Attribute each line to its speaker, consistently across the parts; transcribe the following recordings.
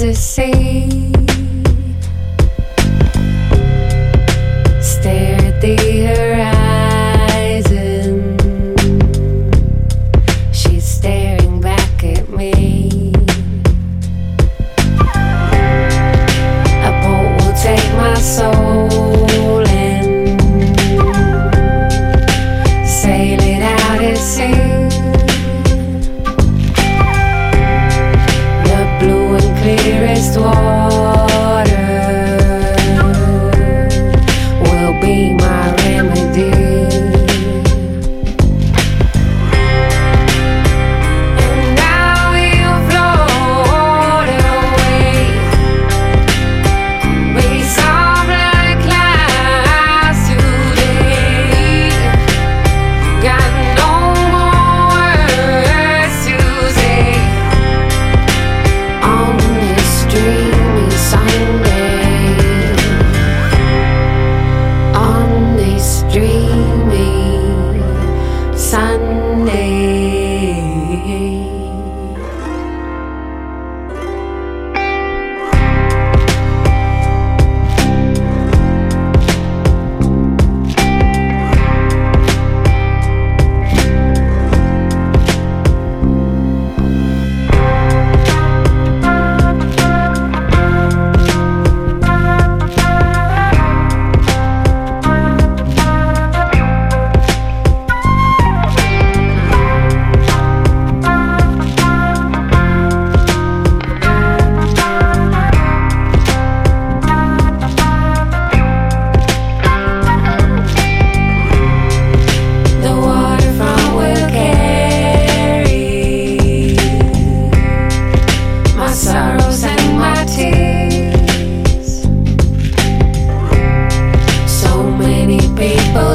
Speaker 1: as a sea.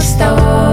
Speaker 1: Zostało